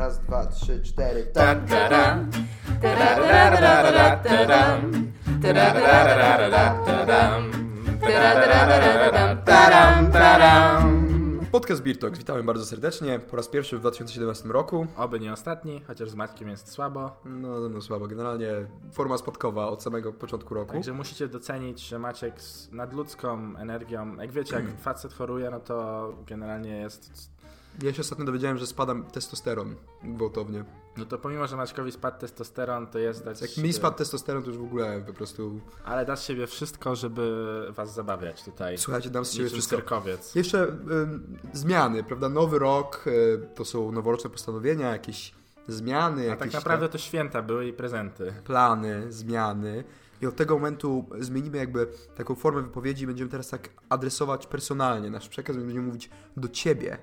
Raz, dwa, trzy, cztery. Ta, Tak. ta, ra. Ta, ra, ra, ra, ra, ra, ta, ram. Ta, ra, ra, ra, ra, ra, ra, ta, ram. Ta, ra, ra, ra, ra, ra, ra, ta, ram, ta, ram. Podcast Beer Talks, witamy bardzo serdecznie. Po raz pierwszy w 2017 roku. Oby nie ostatni, chociaż z Maćkiem jest słabo. No, no słabo. Generalnie forma spadkowa od samego początku roku. Także musicie docenić, że Maciek z nadludzką energią, jak wiecie, jak facet choruje, no to generalnie jest... Ja się ostatnio dowiedziałem, że spadam testosteron gwałtownie. No to pomimo, że Maćkowi spadł testosteron, to jest dać... Jak mi spadł testosteron, to już w ogóle po prostu... Ale dasz siebie wszystko, żeby was zabawiać tutaj. Słuchajcie, dam z siebie wszystko. cyrkowiec. Jeszcze y, zmiany, prawda? Nowy rok, y, to są noworoczne postanowienia, jakieś zmiany, A jakieś tak naprawdę to święta były i prezenty. plany, zmiany. I od tego momentu zmienimy jakby taką formę wypowiedzi i będziemy teraz tak adresować personalnie nasz przekaz, będziemy mówić do ciebie.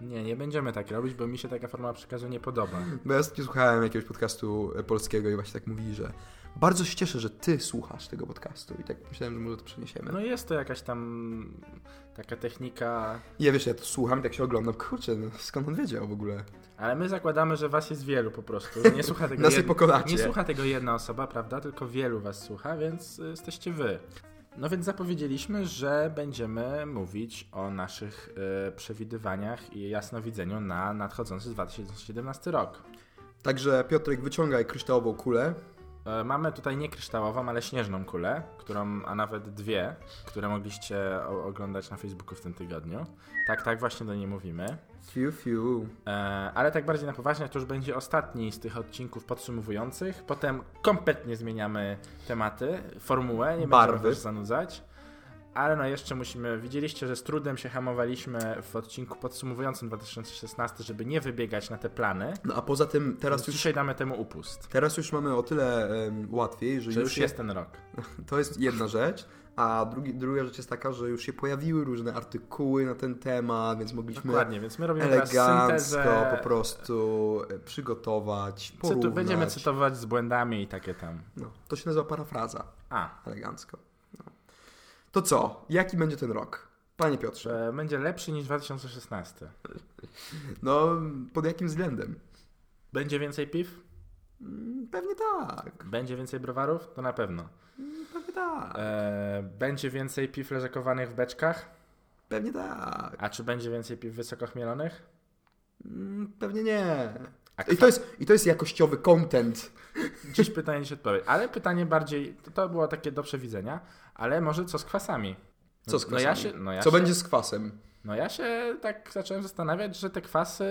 Nie, nie będziemy tak robić, bo mi się taka forma przekazu nie podoba. Bo ja ostatnio słuchałem jakiegoś podcastu polskiego i właśnie tak mówili, że bardzo się cieszę, że ty słuchasz tego podcastu i tak myślałem, że może to przeniesiemy. No jest to jakaś tam taka technika, ja wiesz, ja to słucham i tak się oglądam, kurczę, no, skąd on wiedział w ogóle? ale my zakładamy, że was jest wielu po prostu. Nie słucha tego, jed- nie słucha tego jedna osoba, prawda? Tylko wielu was słucha, więc y, jesteście wy. No więc zapowiedzieliśmy, że będziemy mówić o naszych y, przewidywaniach i jasnowidzeniu na nadchodzący 2017 rok. Także Piotrek, wyciągaj kryształową kulę. E, Mamy tutaj nie kryształową, ale śnieżną kulę, którą, a nawet dwie, które mogliście oglądać na Facebooku w tym tygodniu. Tak, tak, właśnie do niej mówimy. Fiu, fiu. E, ale tak bardziej na poważnie, to już będzie ostatni z tych odcinków podsumowujących. Potem kompletnie zmieniamy tematy, formułę, nie Barwy. będziemy was zanudzać. Ale no jeszcze musimy, widzieliście, że z trudem się hamowaliśmy w odcinku podsumowującym 2016, żeby nie wybiegać na te plany. No a poza tym teraz Teraz już, dzisiaj damy temu upust. teraz już mamy o tyle em, łatwiej, że Że już już jest ten rok. to jest jedna rzecz, a drugi, druga rzecz jest taka, że już się pojawiły różne artykuły na ten temat, więc mogliśmy Dokładnie, więc my robimy elegancko po prostu e, przygotować, Cytu, porównać. będziemy cytować z błędami i takie tam. No, to się nazywa parafraza, A, elegancko. To co? Jaki będzie ten rok? Panie Piotrze, że będzie lepszy niż 2016. no pod jakim względem? Będzie więcej piw? Mm, Pewnie tak, Będzie więcej browarów? To na pewno. pewnie tak, E, będzie więcej piw leżakowanych w beczkach? pewnie tak, A czy będzie więcej piw wysoko chmielonych? Mm, pewnie nie. I to jest, i to jest jakościowy content. Dziś pytanie się odpowie. Ale pytanie bardziej, to, to było takie do przewidzenia, ale może co z kwasami? Co z No ja kwasami? się, no ja Co się, będzie z kwasem? No ja się tak zacząłem zastanawiać, że te kwasy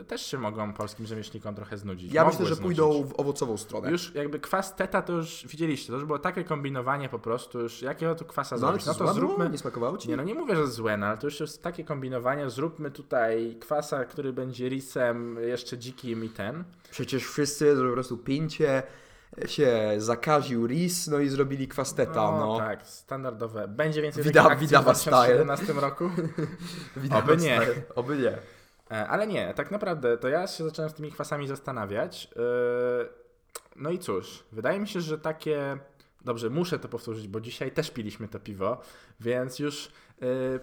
e, też się mogą polskim rzemieślnikom trochę znudzić. Ja Mogły myślę, że znudzić. pójdą w owocową stronę. Już jakby kwas teta to już widzieliście, to już było takie kombinowanie po prostu, już jakiego tu kwasa no, zrobić. No to zróbmy. Nie smakowało ci? Nie no nie mówię, że złe, no ale to już jest takie kombinowanie, zróbmy tutaj kwasa, który będzie risem jeszcze dzikim i ten. Przecież wszyscy po prostu pięcie się zakaził ris, no i zrobili kwasteta, no. tak, standardowe. Będzie więcej Wida- takich akcji w 2017 roku. Widać Oby nie. stary. Oby nie. E, Ale nie, tak naprawdę to ja się zacząłem z tymi kwasami zastanawiać. Yy, No i cóż, wydaje mi się, że takie. Dobrze, muszę to powtórzyć, bo dzisiaj też piliśmy to piwo, więc już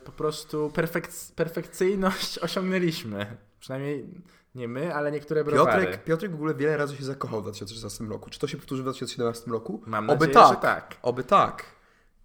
po prostu perfek- perfekcyjność osiągnęliśmy. Przynajmniej nie my, ale niektóre browary. Piotrek, Piotrek w ogóle wiele razy się zakochał w 2016 roku. Czy to się powtórzy w 2017 roku? Mam Oby nadzieję, tak. że tak. Oby tak.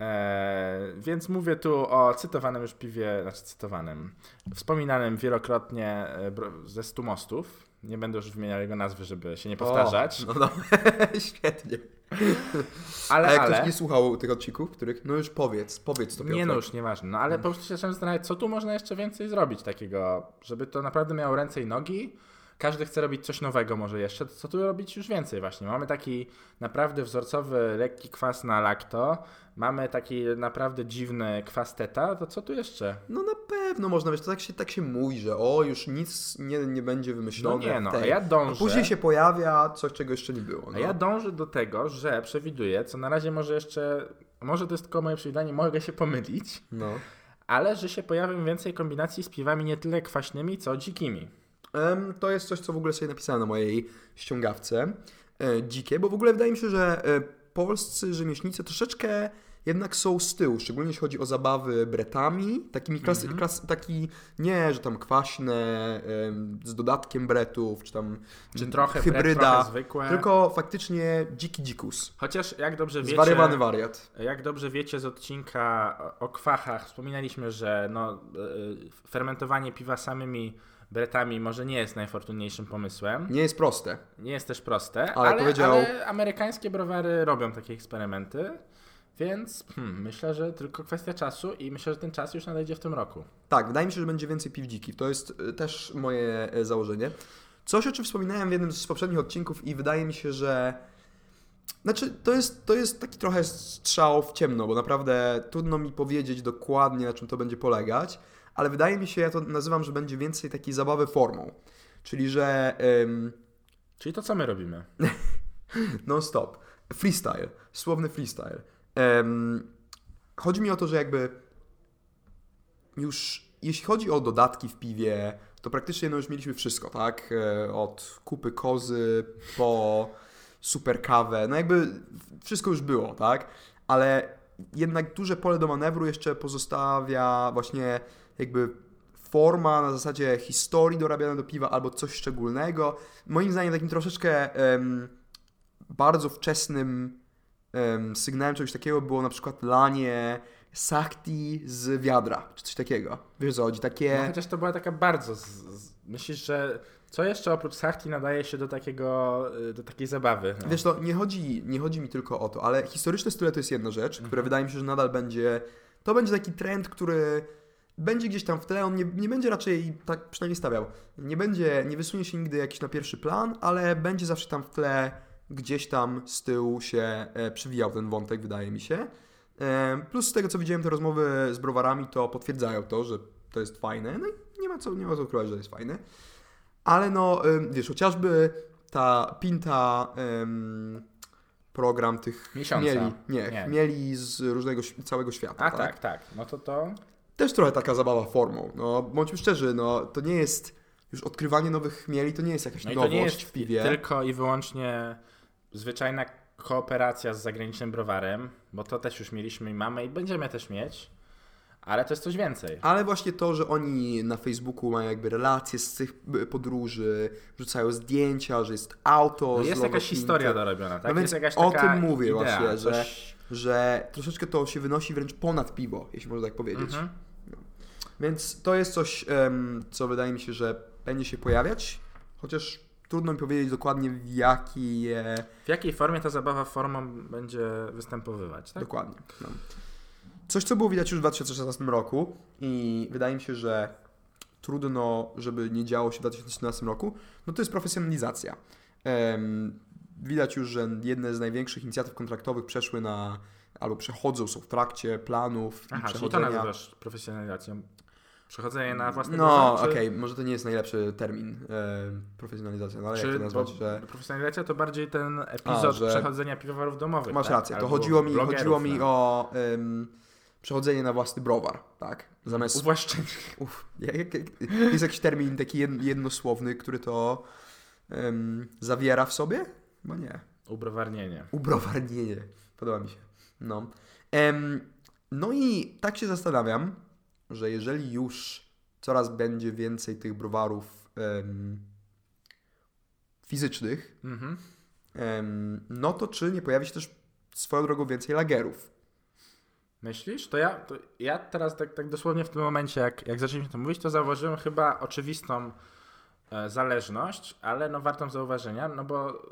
E, więc mówię tu o cytowanym już piwie, znaczy cytowanym, wspominanym wielokrotnie e, ze stu mostów. Nie będę już wymieniał jego nazwy, żeby się nie powtarzać. O, no, no. Świetnie. ale, A jak ale. ktoś nie słuchał tych odcinków, których, no już powiedz, powiedz to Piotrek. Nie no, już nieważne. No ale po prostu się zacząłem zastanawiać, co tu można jeszcze więcej zrobić takiego, żeby to naprawdę miało ręce i nogi. Każdy chce robić coś nowego może jeszcze, to co tu robić już więcej właśnie. Mamy taki naprawdę wzorcowy, lekki kwas na lakto, mamy taki naprawdę dziwny kwas teta, to co tu jeszcze? No na pewno można, wiesz, to tak się, tak się mówi, że o, już nic nie, nie będzie No wymyślone. nie no, a ja A dążę... później się pojawia coś, czego jeszcze nie było. No. A ja dążę do tego, że przewiduję, co na razie może jeszcze, może to jest tylko moje przewidywanie, mogę się pomylić, no. ale że się pojawią więcej kombinacji z piwami nie tyle kwaśnymi, co dzikimi. To jest coś, co w ogóle sobie napisałem na mojej ściągawce. E, dzikie, bo w ogóle wydaje mi się, że e, polscy rzemieślnicy troszeczkę jednak są z tyłu, szczególnie jeśli chodzi o zabawy bretami, takimi klasy, Mhm. klas, taki, nie, że tam kwaśne, z dodatkiem bretów, czy tam Czy trochę hybryda, hybryda, trochę zwykłe. tylko faktycznie dziki dzikus. Chociaż jak dobrze wiecie, Zwariowany wariat. jak dobrze wiecie z odcinka o- kwachach, wspominaliśmy, że no, y, fermentowanie piwa samymi bretami może nie jest najfortunniejszym pomysłem. Nie jest proste. Nie jest też proste, Ale ale, powiedział- ale amerykańskie browary robią takie eksperymenty, więc hmm, myślę, że tylko kwestia czasu i myślę, że ten czas już nadejdzie w tym roku. Tak, wydaje mi się, że będzie więcej piwdziki. To jest y, też moje y, założenie. Coś, o czym wspominałem w jednym z poprzednich odcinków i wydaje mi się, że znaczy, to jest, to jest taki trochę strzał w ciemno, bo naprawdę trudno mi powiedzieć dokładnie, na czym to będzie polegać, ale wydaje mi się, ja to nazywam, że będzie więcej takiej zabawy formą. Czyli, że ym, Czyli to, co my robimy. non-stop. Freestyle, słowny freestyle. Em, chodzi mi o to, że jakby już jeśli chodzi o dodatki w piwie, to praktycznie no już mieliśmy wszystko, tak? E, Od kupy kozy po super kawę, no jakby wszystko już było, tak? Ale jednak duże pole do manewru jeszcze pozostawia właśnie jakby forma na zasadzie historii dorabiane do piwa albo coś szczególnego. Moim zdaniem takim troszeczkę em, bardzo wczesnym em, sygnałem czegoś takiego było na przykład lanie sakti z wiadra, czy coś takiego. Wiesz o co chodzi? Takie... No, chociaż to była taka bardzo. Z, z, myślisz, że co jeszcze oprócz sachti nadaje się do takiego, y, do takiej zabawy? No. Wiesz to, nie chodzi, nie chodzi mi tylko o to, ale historyczne style to jest jedna rzecz, która wydaje mi się, że nadal będzie, to będzie taki trend, który będzie gdzieś tam w tle, on nie, nie będzie raczej, tak przynajmniej stawiał, nie będzie, nie wysunie się nigdy jakiś na pierwszy plan, ale będzie zawsze tam w tle, gdzieś tam z tyłu się e, przywijał ten wątek, wydaje mi się. E, plus z tego, co widziałem, te rozmowy z browarami, to potwierdzają to, że to jest fajne, no i nie ma co, nie ma co ukrywać, że jest fajne. Ale no, wiesz, chociażby ta Pinta program tych Miesiąca. chmieli, nie, Nie. chmieli z różnego, całego świata, A tak, tak. No to to. Też trochę taka zabawa formą, no, bądźmy szczerzy, no, to nie jest, już odkrywanie nowych chmieli to nie jest jakaś No nowość to nie jest w piwie. tylko i wyłącznie zwyczajna kooperacja z zagranicznym browarem, bo to też już mieliśmy i mamy i będziemy też mieć, ale to jest coś więcej. Ale właśnie to, że oni na Facebooku mają jakby relacje z tych y, podróży, wrzucają zdjęcia, że jest auto No jest jakaś historia dorobiona, tak? No więc jest jakaś o tym mówię idea, właśnie, że- że troszeczkę to się wynosi wręcz ponad piwo, jeśli można tak powiedzieć. Mhm. Więc to jest coś, co wydaje mi się, że będzie się pojawiać, chociaż trudno mi powiedzieć dokładnie w jakie... W jakiej formie ta zabawa formą będzie występowywać, tak? Dokładnie. No. Coś, co było widać już w 2016 roku i wydaje mi się, że trudno, żeby nie działo się w 2017 roku, no to jest profesjonalizacja. Widać już, że jedne z największych inicjatyw kontraktowych przeszły na, albo przechodzą, są w trakcie planów Aha, i czyli to przechodzenia. nazywasz profesjonalizacją. Przechodzenie na własny No, czy- okej, może to nie jest najlepszy termin, e, profesjonalizacja, no ale jak Czy, to nazwać, że... profesjonalizacja to bardziej ten epizod że- przechodzenia piwowarów domowych. Masz tak? rację, to chodziło mi, chodziło mi no. o em, przechodzenie na własny browar, tak? Zamiast Uwłaszczenie. Uf, jak, jak, jest jakiś termin taki jed- jednosłowny, który to em, zawiera w sobie? Chyba nie. Ubrowarnienie. Ubrowarnienie. Podoba mi się. No. Em, no i tak się zastanawiam, że jeżeli już coraz będzie więcej tych browarów em, fizycznych, Mhm. em, no to czy nie pojawi się też swoją drogą więcej lagerów? Myślisz? To ja, to ja teraz tak, tak dosłownie w tym momencie, jak, jak zaczęliśmy to mówić, to zauważyłem chyba oczywistą e, zależność, ale no wartą zauważenia, no bo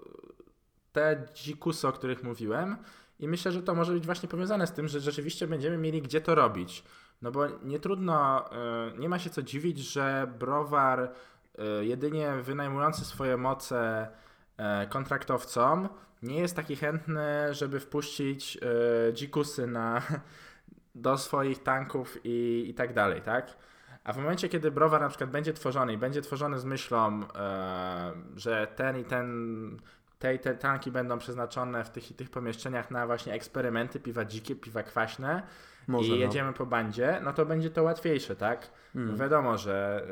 te dzikusy, o których mówiłem i myślę, że to może być właśnie powiązane z tym, że rzeczywiście będziemy mieli gdzie to robić. No bo nie trudno, e, nie ma się co dziwić, że browar e, jedynie wynajmujący swoje moce e, kontraktowcom nie jest taki chętny, żeby wpuścić dzikusy na, do swoich tanków i, i tak dalej, tak? A w momencie, kiedy browar na przykład będzie tworzony i będzie tworzony z myślą, że ten i ten, te te tanki będą przeznaczone w tych i tych pomieszczeniach na właśnie eksperymenty, piwa dzikie, piwa kwaśne Może, i no. jedziemy po bandzie, no to będzie to łatwiejsze, tak? Mm. Wiadomo, że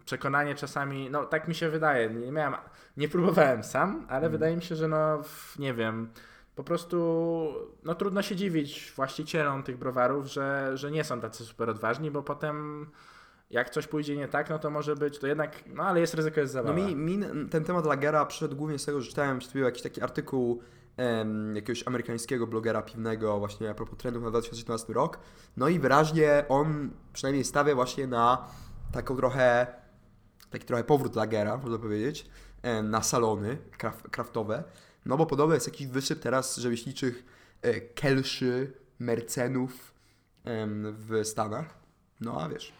y, przekonanie czasami, no tak mi się wydaje, nie miałem, nie próbowałem sam, ale Mm. wydaje mi się, że no, nie wiem, po prostu no trudno się dziwić właścicielom tych browarów, że, że nie są tacy super odważni, bo potem jak coś pójdzie nie tak, no to może być, to jednak, no ale jest ryzyko, jest No zabawa. mi, mi ten temat Lagera przyszedł głównie z tego, że czytałem chwilą jakiś taki artykuł em, jakiegoś amerykańskiego blogera piwnego właśnie a propos trendów na 2017 rok. No i wyraźnie on przynajmniej stawia właśnie na taką trochę, taki trochę powrót Lagera, można powiedzieć, em, na salony kraf, kraftowe. No bo podobno jest jakiś wysyp teraz rzemieślniczych e, kelszy, mercenów em, w Stanach. No a wiesz,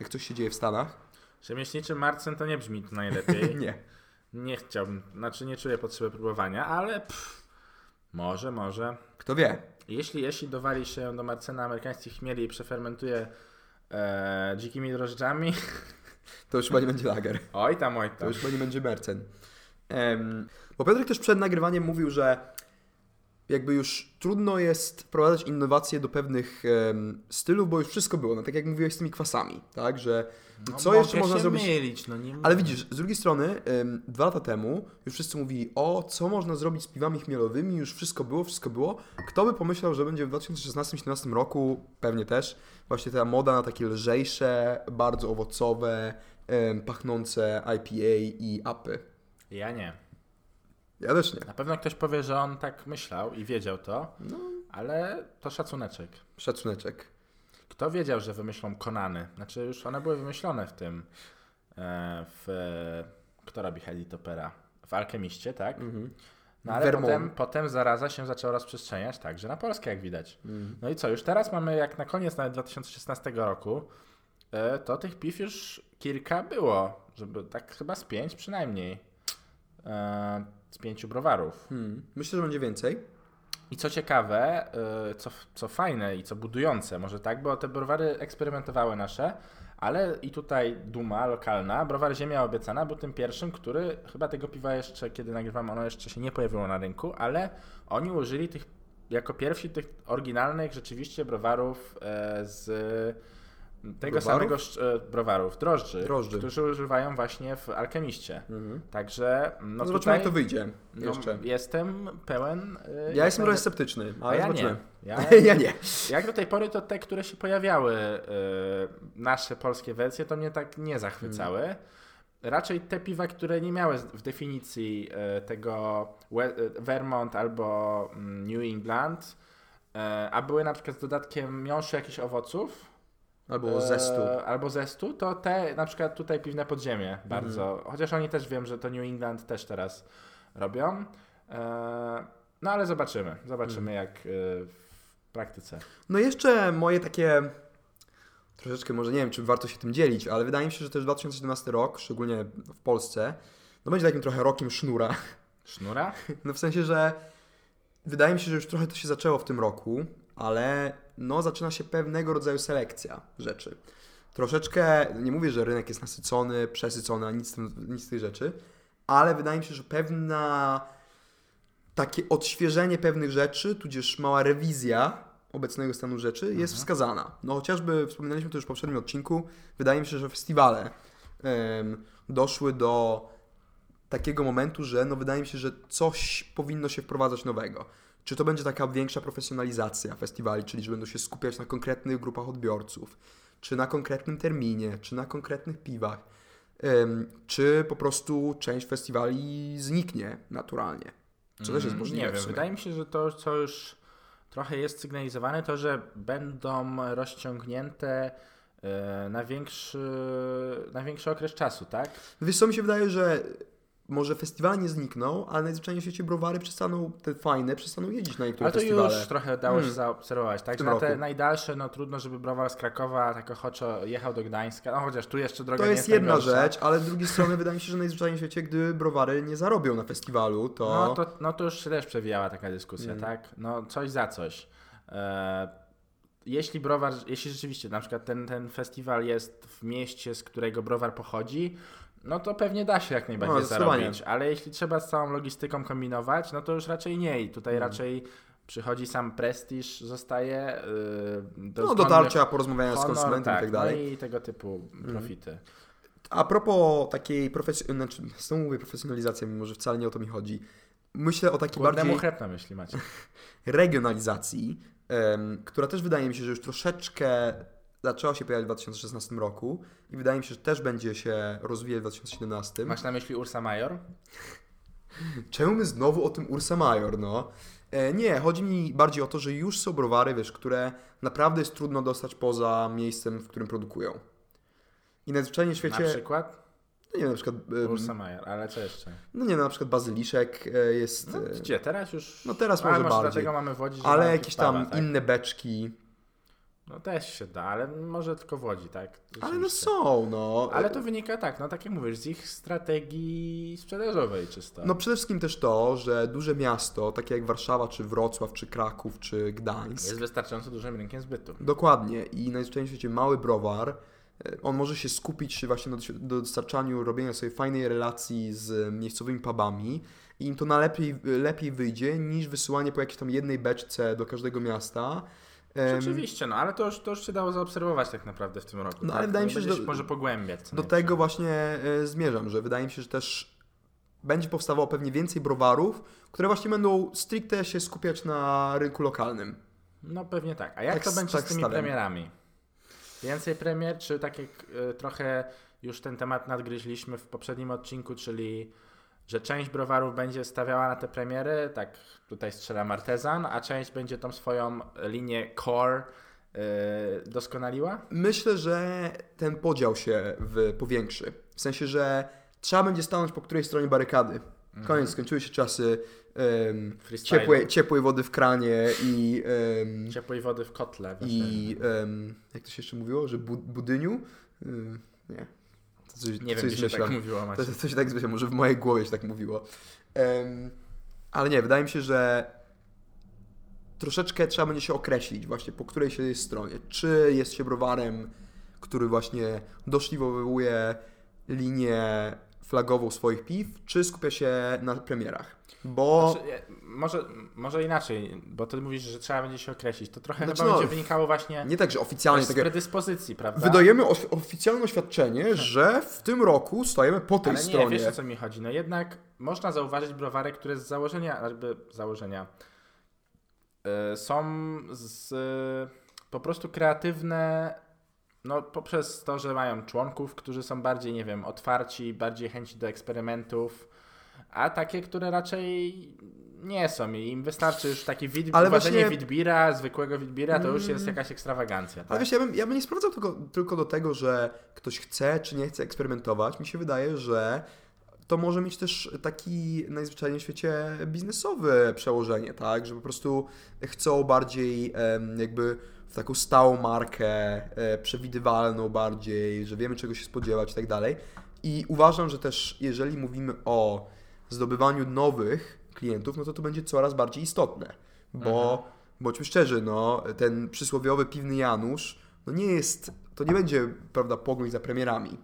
jak coś się dzieje w Stanach, Rzemieślniczy Marcin to nie brzmi to najlepiej. nie. nie chciałbym, znaczy nie czuję potrzeby próbowania, ale pff, może, może. Kto wie? Jeśli, jeśli dowali się do Marcena amerykańskich chmieli i przefermentuje e, dzikimi drożdżami, To już chyba nie będzie lager. oj tam, oj To tam. już chyba nie będzie mercen. Em, bo Piotrek też przed nagrywaniem mówił, że jakby już trudno jest wprowadzać innowacje do pewnych em, stylów, bo już wszystko było. No tak jak mówiłeś z tymi kwasami, tak? Że No, co jeszcze można zrobić? mylić, no nie Ale widzisz, z drugiej strony, em, dwa lata temu już wszyscy mówili, o, co można zrobić z piwami chmielowymi, już wszystko było, wszystko było. Kto by pomyślał, że będzie w 2016-2017 roku, pewnie też, właśnie ta moda na takie lżejsze, bardzo owocowe, em, pachnące IPA i apy. Ja nie. Ja też nie. Na pewno ktoś powie, że on tak myślał i wiedział to, No, ale to szacuneczek. szacuneczek. Kto wiedział, że wymyślą Konany? Znaczy już one były wymyślone w tym, e, w... Kto robi Helitopera? W Alchemiście, tak? Mhm. No ale Vermont. potem, potem zaraza się zaczęła rozprzestrzeniać także na Polskę, jak widać. Mhm. No i co, już teraz mamy, jak na koniec nawet 2016 roku, e, to tych piw już kilka było, żeby tak chyba z pięć przynajmniej. Z pięciu browarów. Hmm. Myślę, że będzie więcej. I co ciekawe, y, co, co fajne i co budujące, może tak, bo te browary eksperymentowały nasze, ale i tutaj duma lokalna, browar Ziemia Obiecana był tym pierwszym, który chyba tego piwa jeszcze, kiedy nagrywam, ono jeszcze się nie pojawiło na rynku, ale oni użyli tych, jako pierwsi tych oryginalnych rzeczywiście browarów e, z tego Browarów? samego e, browarów, drożdży, Drożdży. którzy używają właśnie w Alchemiście. Mhm. Także No, no zobaczymy, tutaj, jak to wyjdzie no, jeszcze. jestem pełen... e, Ja jestem trochę sceptyczny, a ale ja zobaczymy. nie. Ja, Ja nie. jak do tej pory to te, które się pojawiały, y, nasze polskie wersje, to mnie tak nie zachwycały. Mm. Raczej te piwa, które nie miały w definicji tego Vermont albo mm, New England, a były na przykład z dodatkiem miąższu jakichś owoców, Albo e, zestu. albo zestu, to te na przykład tutaj piwne podziemie Mhm. bardzo, chociaż oni też wiem, że to New England też teraz robią. E, no ale zobaczymy, zobaczymy Mhm. jak e, w praktyce. No jeszcze moje takie troszeczkę, może nie wiem, czy warto się tym dzielić, ale wydaje mi się, że też 2017 rok, szczególnie w Polsce, no będzie takim trochę rokiem sznura. Sznura? No w sensie, że wydaje mi się, że już trochę to się zaczęło w tym roku, ale no zaczyna się pewnego rodzaju selekcja rzeczy. Troszeczkę, nie mówię, że rynek jest nasycony, przesycony, a nic, nic z tych rzeczy, ale wydaje mi się, że pewna takie odświeżenie pewnych rzeczy, tudzież mała rewizja obecnego stanu rzeczy jest wskazana. No chociażby, wspominaliśmy to już w poprzednim odcinku, wydaje mi się, że festiwale em, doszły do takiego momentu, że no wydaje mi się, że coś powinno się wprowadzać nowego. Czy to będzie taka większa profesjonalizacja festiwali, czyli że będą się skupiać na konkretnych grupach odbiorców, czy na konkretnym terminie, czy na konkretnych piwach, czy po prostu część festiwali zniknie naturalnie. Co też jest Mm, możliwe. Nie wiem, wydaje mi się, że to, co już trochę jest sygnalizowane, to że będą rozciągnięte e, na większy, na większy okres czasu, tak? Wiesz co, mi się wydaje, że może festiwale nie znikną, ale najzwyczajniej w świecie browary przestaną, te fajne, przestaną jeździć na niektóre Ale to festiwale. już trochę dało się Hmm. zaobserwować, tak? Na te najdalsze, no trudno, żeby browar z Krakowa tak ochoczo jechał do Gdańska, no chociaż tu jeszcze droga To nie jest jedna najgorsza. rzecz, ale z drugiej strony wydaje mi się, że najzwyczajniej w świecie, gdy browary nie zarobią na festiwalu, to... No to, no to już się też przewijała taka dyskusja, Mm. tak? No coś za coś. E, jeśli browar, jeśli rzeczywiście na przykład ten, ten festiwal jest w mieście, z którego browar pochodzi, no to pewnie da się jak najbardziej No, zarobić, ale jeśli trzeba z całą logistyką kombinować, no to już raczej nie i tutaj Mm. raczej przychodzi sam prestiż, zostaje yy, no dotarcia, porozmawiania z konsumentem tak, i tak dalej. No i tego typu profity. A propos takiej profesjonalizacji, znaczy, znowu mówię profesjonalizacja, mimo że wcale nie o to mi chodzi. myślę o takiej Głodnemu bardziej chleb na myśli macie. regionalizacji, em, która też wydaje mi się, że już troszeczkę zaczęła się pojawiać w 2016 roku i wydaje mi się, że też będzie się rozwijać w 2017. Masz na myśli Ursa Major? Czemu my znowu o tym Ursa Major, no? E, nie, chodzi mi bardziej o to, że już są browary, wiesz, które naprawdę jest trudno dostać poza miejscem, w którym produkują. I najzwyczajniej w Na świecie, przykład? no nie wiem, na przykład, Ursa Major, ale co jeszcze? no nie wiem, na przykład bazyliszek e, jest, No, e, gdzie? Teraz już... no teraz ale może może bardziej, dlatego mamy w Łodzi, że ale jakieś tam Pawła, tak? inne beczki, No też się da, ale może tylko w Łodzi, tak? ale no są, no. Ale to wynika tak, no tak jak mówisz, z ich strategii sprzedażowej czysto. No przede wszystkim też to, że duże miasto, takie jak Warszawa, czy Wrocław, czy Kraków, czy Gdańsk, Jest wystarczająco dużym rynkiem zbytu. Dokładnie. I najzwyczajniej w świecie mały browar, e, on może się skupić właśnie na dos- do dostarczaniu, robienia sobie fajnej relacji z miejscowymi pubami i im to na lepiej, lepiej wyjdzie niż wysyłanie po jakiejś tam jednej beczce do każdego miasta. Rzeczywiście, no ale to już, to już się dało zaobserwować tak naprawdę w tym roku. No, tak? ale wydaje mi się, że do- może pogłębiać. Do tego właśnie e, zmierzam, że wydaje mi się, że też będzie powstawało pewnie więcej browarów, które właśnie będą stricte się skupiać na rynku lokalnym. No pewnie tak. A jak Tak to będzie tak z tymi stawiam. premierami? Więcej premier, czy tak jak y, trochę już ten temat nadgryźliśmy w poprzednim odcinku, czyli że część browarów będzie stawiała na te premiery, tak tutaj strzela Artezan, a część będzie tą swoją linię core y, doskonaliła? Myślę, że ten podział się w, powiększy. W sensie, że trzeba będzie stanąć po której stronie barykady. Koniec, skończyły się czasy Freestyle. ciepłej, ciepłej wody w kranie i, em, Ciepłej wody w kotle. i em, jak to się jeszcze mówiło, że bu, budyniu? Ym, nie. To coś, Nie wiem, czy się tak mówiło, To, Macie. to się tak zmyślam, może w mojej głowie się tak mówiło. Em, ale nie, wydaje mi się, że troszeczkę trzeba będzie się określić właśnie po której się jest stronie. Czy jest się browarem, który właśnie doszliwowuje linię flagową swoich piw, czy skupia się na premierach. Bo Znaczy, ja- może, może inaczej, bo ty mówisz, że trzeba będzie się określić. To trochę Znaczy, chyba no, będzie wynikało właśnie nie tak, że oficjalnie z takie, predyspozycji, prawda? wydajemy oś- oficjalne oświadczenie, że w tym roku stajemy po tej Ale nie, stronie. wiesz o co mi chodzi. No jednak można zauważyć browary, które z założenia, jakby założenia y, są z po prostu kreatywne no poprzez to, że mają członków, którzy są bardziej, nie wiem, otwarci, bardziej chęci do eksperymentów, a takie, które raczej nie są i im wystarczy już taki wid, Ale uważenie właśnie- widbira, zwykłego widbira, to już Mm. jest jakaś ekstrawagancja. Ale Tak? wiesz, ja bym, ja bym nie sprowadzał tego tylko do tego, że ktoś chce czy nie chce eksperymentować. Mi się wydaje, że to może mieć też taki najzwyczajniej w świecie biznesowe przełożenie, tak? Że po prostu chcą bardziej jakby taką stałą markę, e, przewidywalną bardziej, że wiemy czego się spodziewać i tak dalej. I uważam, że też jeżeli mówimy o zdobywaniu nowych klientów, no to to będzie coraz bardziej istotne, bo bądźmy szczerzy, no, ten przysłowiowy piwny Janusz, no nie jest, to nie będzie, prawda, pogoń za premierami.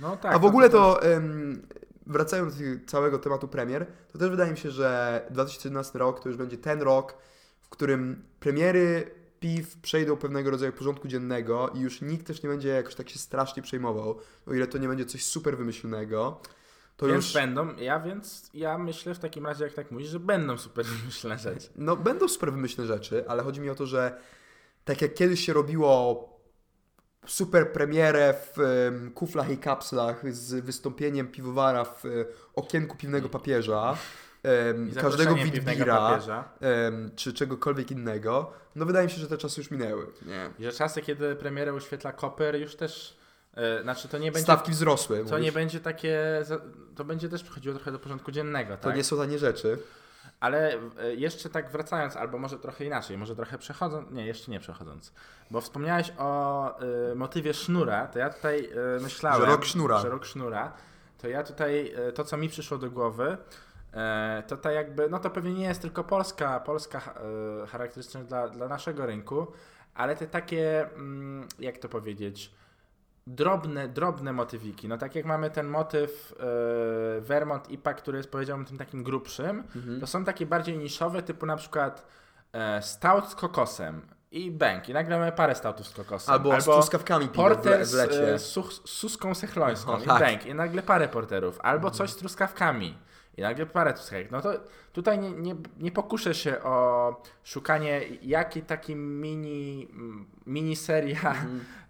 No tak. A w ogóle to to, em, wracając do całego tematu premier, to też wydaje mi się, że 2017 rok to już będzie ten rok, w którym premiery piw przejdą pewnego rodzaju porządku dziennego i już nikt też nie będzie jakoś tak się strasznie przejmował, o ile to nie będzie coś super wymyślonego. To więc już będą, ja więc, ja myślę w takim razie, jak tak mówisz, że będą super wymyślne rzeczy. No, będą super wymyślne rzeczy, ale chodzi mi o to, że tak jak kiedyś się robiło super premierę w em, kuflach i kapslach z wystąpieniem piwowara w e, okienku piwnego papieża, I każdego papieża. em, czy czegokolwiek innego, no wydaje mi się, że te czasy już minęły. Nie. I że czasy, kiedy premierę uświetla Koper, już też, e, znaczy to nie będzie, Stawki wzrosły. to mówisz? nie będzie takie, to będzie też przechodziło trochę do porządku dziennego, to tak? nie są tanie rzeczy. Ale e, jeszcze tak wracając, albo może trochę inaczej, może trochę przechodząc, nie, jeszcze nie przechodząc, bo wspomniałeś o e, motywie sznura, to ja tutaj e, myślałem, Że rok sznura. że rok sznura, to ja tutaj, e, to co mi przyszło do głowy, to tak jakby, no to pewnie nie jest tylko polska, polska e, charakterystyczność dla, dla naszego rynku, ale te takie, mm, jak to powiedzieć, drobne, drobne motywiki. No tak jak mamy ten motyw e, Vermont IPA, który jest powiedziałbym tym takim grubszym, Mhm. to są takie bardziej niszowe, typu na przykład e, stout z kokosem i bęk. I nagle mamy parę stoutów z kokosem. Albo, z truskawkami piwo w, le- porter w lecie. e, z, z suską sechlońską No, i tak. bęk. I nagle parę porterów. Albo coś z truskawkami. I nagle parę tu. No to tutaj nie, nie, nie pokuszę się o szukanie jaki taki mini, mini seria Mhm.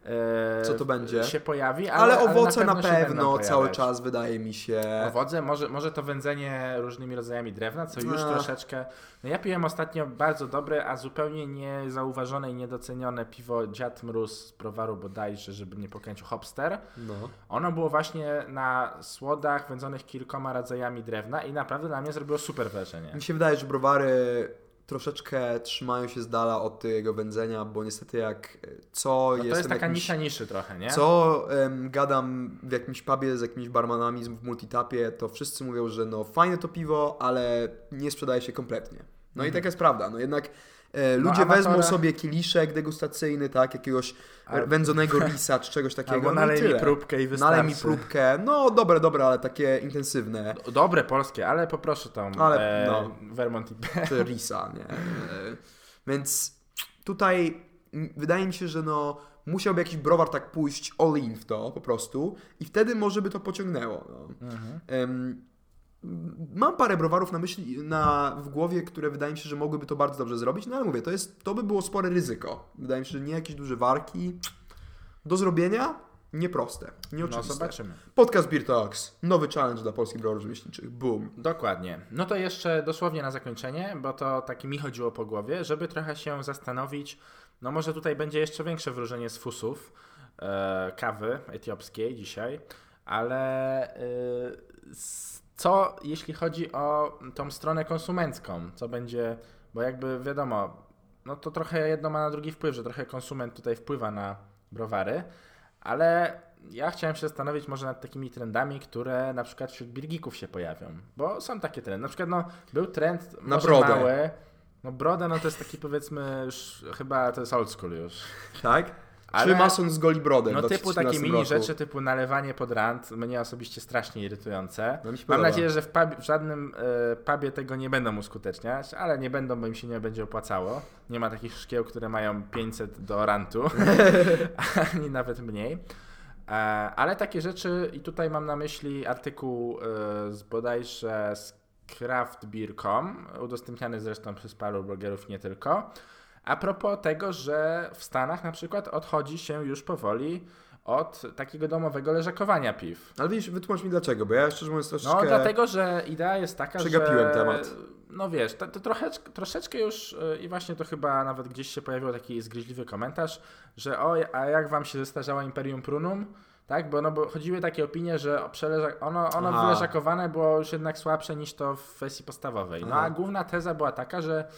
Co to będzie? się pojawi, Ale, ale, owoce na się będą pewno cały czas wydaje mi się. Owoce, może, może to wędzenie różnymi rodzajami drewna, co już No. troszeczkę. No ja piłem ostatnio bardzo dobre, a zupełnie niezauważone i niedocenione piwo Dziad Mróz z browaru bodajże, żeby nie pokręcił Hopster. No. Ono było właśnie na słodach wędzonych kilkoma rodzajami drewna i naprawdę na mnie zrobiło super wrażenie. Mi się wydaje, że browary troszeczkę trzymają się z dala od tego wędzenia, bo niestety jak e, co No to jest taka jakimś, nisza niszy trochę, nie? Co em, gadam w jakimś pubie z jakimiś barmanami w multitapie, to wszyscy mówią, że no fajne to piwo, ale nie sprzedaje się kompletnie. No i taka jest prawda. No jednak ludzie amatora- wezmą sobie kieliszek degustacyjny, tak, jakiegoś Al- wędzonego risa czy czegoś takiego. Albo no i nalej mi tyle. próbkę i wystarczy. Nalej mi próbkę. No dobre, dobre, ale takie intensywne. Dobre polskie, ale poproszę tą Ale, e, no. Vermont czy Risa, nie? E, Więc tutaj wydaje mi się, że no musiałby jakiś browar tak pójść all in w to po prostu i wtedy może by to pociągnęło. No. Mhm. Em, Mam parę browarów na myśli, na, w głowie, które wydaje mi się, że mogłyby to bardzo dobrze zrobić, no ale mówię, to, jest, to by było spore ryzyko. Wydaje mi się, że nie jakieś duże warki. Do zrobienia nieproste, No nieoczywiste. zobaczymy. Podcast Beer Talks, nowy challenge dla polskich browarów rzemieślniczych. Boom. Dokładnie. No to jeszcze dosłownie na zakończenie, bo to taki mi chodziło po głowie, żeby trochę się zastanowić, no może tutaj będzie jeszcze większe wróżenie z fusów e, kawy etiopskiej dzisiaj, ale e, s- co jeśli chodzi o tą stronę konsumencką, co będzie, bo jakby wiadomo, no to trochę jedno ma na drugi wpływ, że trochę konsument tutaj wpływa na browary, ale ja chciałem się zastanowić może nad takimi trendami, które na przykład wśród birgików się pojawią. Bo są takie trendy. Na przykład no, był trend Na brodę. mały. No broda no to jest taki powiedzmy już chyba to jest old school już. Tak? Ale- Czy mason z goli brodę No typu 2013 takie mini roku? rzeczy typu nalewanie pod rant mnie osobiście strasznie irytujące. No Mam nadzieję, że w, pub, w żadnym e, pubie tego nie będą uskuteczniać, ale nie będą, bo im się nie będzie opłacało. Nie ma takich szkieł, które mają 500 do rantu, ani nawet mniej. E, ale takie rzeczy, i tutaj mam na myśli artykuł e, z bodajże z craftbeer.com, udostępniany zresztą przez paru blogerów, nie tylko. A propos tego, że w Stanach na przykład odchodzi się już powoli od takiego domowego leżakowania piw. Ale widzisz, wytłumacz mi dlaczego, bo ja szczerze mówiąc troszeczkę... No dlatego, że idea jest taka, Przegapiłem że... temat. No wiesz, to, to trochę, troszeczkę już y, i właśnie to chyba nawet gdzieś się pojawił taki zgryźliwy komentarz, że o, a jak wam się zestarzało Imperium Prunum? Tak, bo, no, bo chodziły takie opinie, że przeleża... ono, ono Aha. wyleżakowane było już jednak słabsze niż to w wersji podstawowej. No Aha. a główna teza była taka, że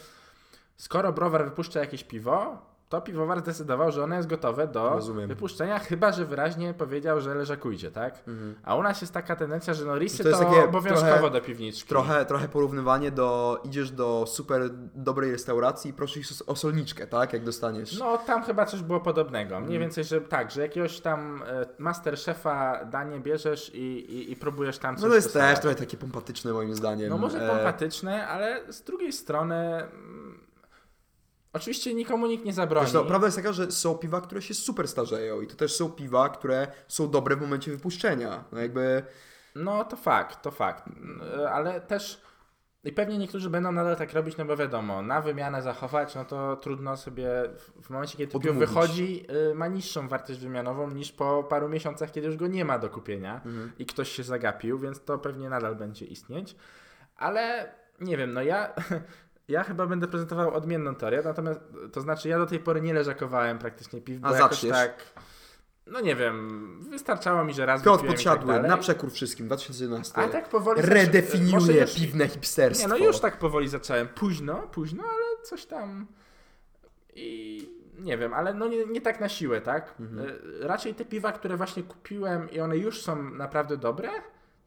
skoro browar wypuszcza jakieś piwo, to piwowar zdecydował, że ono jest gotowe do Rozumiem. wypuszczenia, chyba że wyraźnie powiedział, że leżakujcie, tak? Mhm. A u nas jest taka tendencja, że no risy To to, obowiązkowo trochę- do piwniczki. Trochę, trochę porównywanie do... Idziesz do super dobrej restauracji i prosisz o solniczkę, tak? Jak dostaniesz. No tam chyba coś było podobnego. Mniej Mhm. więcej, że tak, że jakiegoś tam e, masterchefa danie bierzesz i, i, i próbujesz tam coś No to jest dostawać. też trochę takie pompatyczne moim zdaniem. No może E, pompatyczne, ale z drugiej strony oczywiście nikomu nikt nie zabroni. Zresztą prawda jest taka, że są piwa, które się super starzeją i to też są piwa, które są dobre w momencie wypuszczenia. No jakby... No to fakt, to fakt. E, Ale też i pewnie niektórzy będą nadal tak robić, no bo wiadomo, na wymianę zachować, no to trudno sobie w- momencie, kiedy Odmówić. wychodzi, y, ma niższą wartość wymianową niż po paru miesiącach, kiedy już go nie ma do kupienia Mhm. i ktoś się zagapił, więc to pewnie nadal będzie istnieć. Ale nie wiem, no ja, ja chyba będę prezentował odmienną teorię, natomiast to znaczy ja do tej pory nie leżakowałem praktycznie piw, bo A jakoś zaczniesz? tak, no nie wiem, wystarczało mi, że raz Piotr wypiłem i tak podsiadły, dalej. na przekór wszystkim, 2011. A tak powoli... zaczę- może Redefiniuje już- piwne hipsterstwo. Nie, no już tak powoli zacząłem. Późno, późno, ale coś tam... I nie wiem, ale no nie, nie tak na siłę, tak? Mhm. Y, Raczej te piwa, które właśnie kupiłem i one już są naprawdę dobre,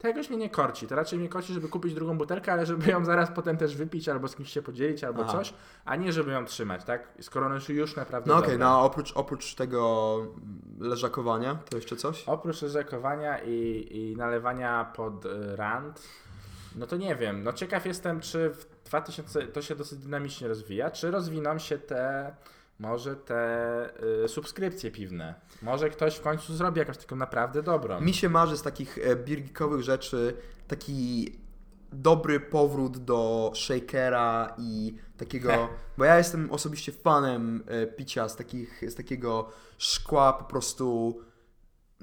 to jakoś mnie nie korci. To raczej mnie korci, żeby kupić drugą butelkę, ale żeby ją zaraz potem też wypić, albo z kimś się podzielić, albo Aha. coś, a nie żeby ją trzymać, tak? Skoro są już naprawdę No okej, dobre. no a oprócz, oprócz tego leżakowania, to jeszcze coś? Oprócz rzekowania i, i nalewania pod y, rand, no to nie wiem. No ciekaw jestem, czy w 2000 to się dosyć dynamicznie rozwija, czy rozwiną się te może te y, subskrypcje piwne. Może ktoś w końcu zrobi jakąś taką naprawdę dobrą. Mi się marzy z takich e, birgikowych rzeczy taki dobry powrót do shakera i takiego, bo ja jestem osobiście fanem e, picia z, takich, z takiego szkła po prostu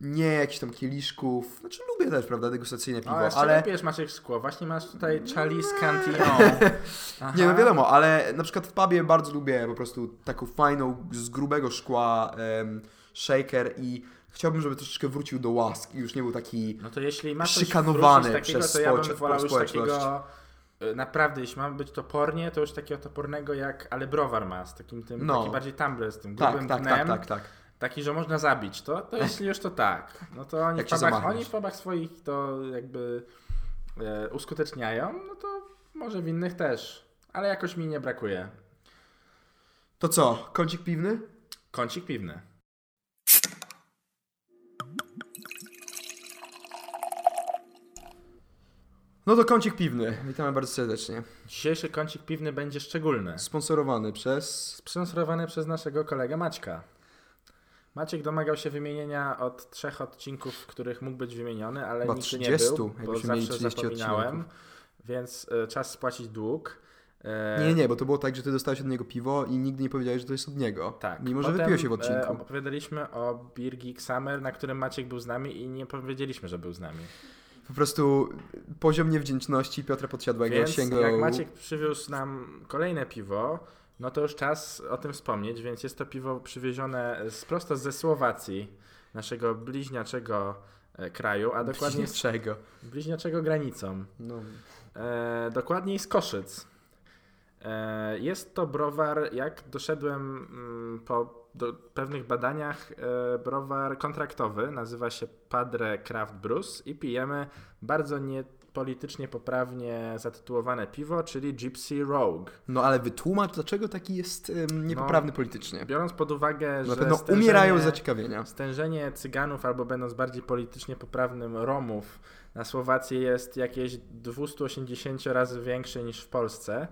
nie jakichś tam kieliszków, znaczy lubię też, prawda, degustacyjne piwo, ale... ale... pijesz Maciek szkło? Właśnie masz tutaj Chalice Cantillon. Aha. Nie, no wiadomo, ale na przykład w pubie bardzo lubię po prostu taką fajną, z grubego szkła em, shaker i chciałbym, żeby troszeczkę wrócił do łask i już nie był taki... No to jeśli ma Szykanowany takiego, przez to ja bym wolał już takiego y, naprawdę, jeśli ma być topornie, to już takiego topornego jak ale browar ma, z takim tym, No. taki bardziej tumbler, z tym Tak, grubym tak, dnem, tak, tak, tak. Taki, że można zabić, to, to jeśli już to tak. No to oni, w pubach, oni w pubach swoich to jakby e, uskuteczniają, no to może w innych też, ale jakoś mi nie brakuje. To co, kącik piwny? Kącik piwny. No to kącik piwny. Witamy bardzo serdecznie. Dzisiejszy kącik piwny będzie szczególny. Sponsorowany przez... Sponsorowany przez naszego kolegę Maćka. Maciek domagał się wymienienia od trzech odcinków, w których mógł być wymieniony, ale nigdy 30, nie był, bo zawsze 30 zapominałem, odcinków. więc e, czas spłacić dług. E, Nie, nie, bo to było tak, że ty dostałeś od niego piwo i nigdy nie powiedziałeś, że to jest od niego. Tak. Mimo, że wypiłeś się w E, odcinku. opowiadaliśmy o Beer Geek Summer, na którym Maciek był z nami i nie powiedzieliśmy, że był z nami. Po prostu poziom niewdzięczności Piotra Podsiadłego Więc sięgnął... jak Maciek przywiózł nam kolejne piwo, no to już czas o tym wspomnieć, więc jest to piwo przywiezione z, prosto ze Słowacji, naszego bliźniaczego e, kraju, a dokładnie z Czego? bliźniaczego granicą. No. E, dokładniej z Koszyc. E, jest to browar, jak doszedłem mm, po do, pewnych badaniach, e, browar kontraktowy, nazywa się Padre Craft Brews i pijemy bardzo niepolitycznie poprawnie zatytułowane piwo, czyli Gypsy Rogue. no ale wytłumacz, dlaczego taki jest ym, niepoprawny politycznie. Biorąc pod uwagę, Na że pewno stężenie- umierają z zaciekawienia. Stężenie Cyganów, albo będąc bardziej politycznie poprawnym, Romów na Słowacji jest jakieś 280 razy większe niż w Polsce.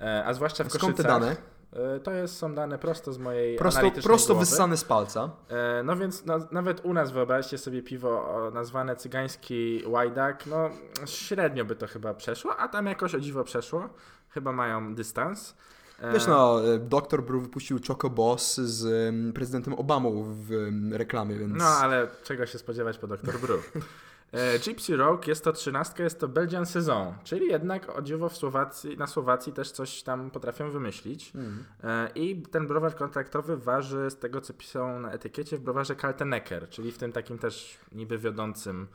E, A zwłaszcza w Skąd Koszyczach. te dane? E, To jest, są dane prosto z mojej Prosto, prosto głowy. wyssane z palca. E, No więc no, nawet u nas wyobraźcie sobie piwo nazwane cygański łajdak, no średnio by to chyba przeszło, a tam jakoś o dziwo przeszło. Chyba mają dystans. E, Wiesz no, Dr. Brew wypuścił Choco Boss z prezydentem Obamą w reklamie, więc... No, ale czego się spodziewać po Dr. Brew. E, Gypsy Rogue jest to trzynastka, jest to Belgian Saison, czyli jednak o dziwo w Słowacji, na Słowacji też coś tam potrafią wymyślić. Mm. E, I ten browar kontraktowy waży, z tego co piszą na etykiecie, w browarze Kaltenecker, czyli w tym takim też niby wiodącym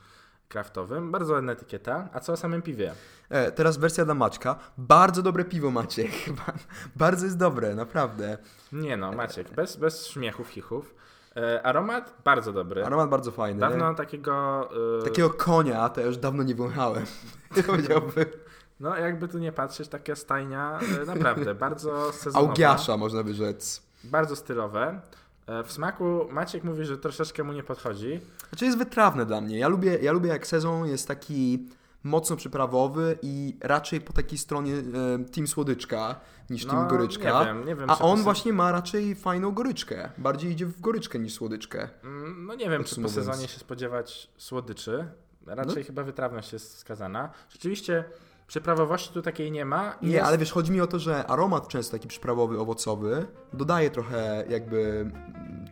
kraftowym. Bardzo ładna etykieta. A co o samym piwie? E, teraz wersja dla Maćka. Bardzo dobre piwo macie. Ba- Bardzo jest dobre, naprawdę. Nie no, Maciek, bez, bez śmiechów, chichów. E, aromat bardzo dobry. Aromat bardzo fajny. Dawno takiego... e, Takiego konia to ja już dawno nie wąchałem. Powiedziałbym. No, jakby tu nie patrzeć, taka stajnia, e, naprawdę, bardzo sezonowa. Augiasza można by rzec. Bardzo stylowe. W smaku Maciek mówi, że troszeczkę mu nie podchodzi. Znaczy jest wytrawne dla mnie. Ja lubię, ja lubię jak sezon jest taki mocno przyprawowy i raczej po takiej stronie e, team słodyczka niż team goryczka. Nie wiem, nie wiem. A on właśnie ma raczej fajną goryczkę. Bardziej idzie w goryczkę niż słodyczkę. Mm, No nie wiem, czy po sezonie się spodziewać słodyczy. Raczej No. chyba wytrawność jest wskazana. Rzeczywiście przyprawowości tu takiej nie ma. Nie, Jest- ale wiesz, chodzi mi o to, że aromat często taki przyprawowy, owocowy dodaje trochę jakby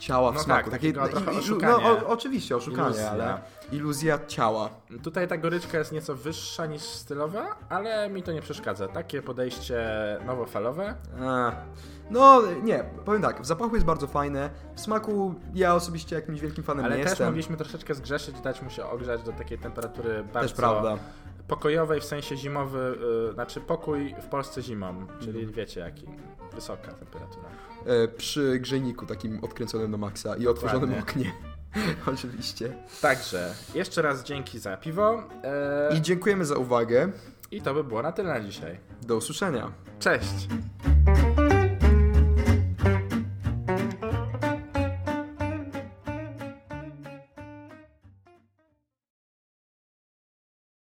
ciała w No smaku. tak, trochę no, oszukania. o, oczywiście oszukanie, Iluzja. ale iluzja ciała. Tutaj ta goryczka jest nieco wyższa niż stylowa, ale mi to nie przeszkadza. Takie podejście nowofalowe. A, No nie, powiem tak, w zapachu jest bardzo fajne, w smaku ja osobiście jakimś wielkim fanem Ale nie też jestem. mogliśmy troszeczkę zgrzeszyć, dać mu się ogrzać do takiej temperatury bardzo Też prawda. Pokojowej, w sensie zimowy, yy, znaczy pokój w Polsce zimą, czyli Mhm. wiecie jaki, wysoka temperatura. E, przy grzejniku takim odkręconym na maksa i otworzonym Dokładnie. oknie. Oczywiście. Także, jeszcze raz dzięki za piwo yy, I dziękujemy za uwagę. i to by było na tyle na dzisiaj. Do usłyszenia. Cześć!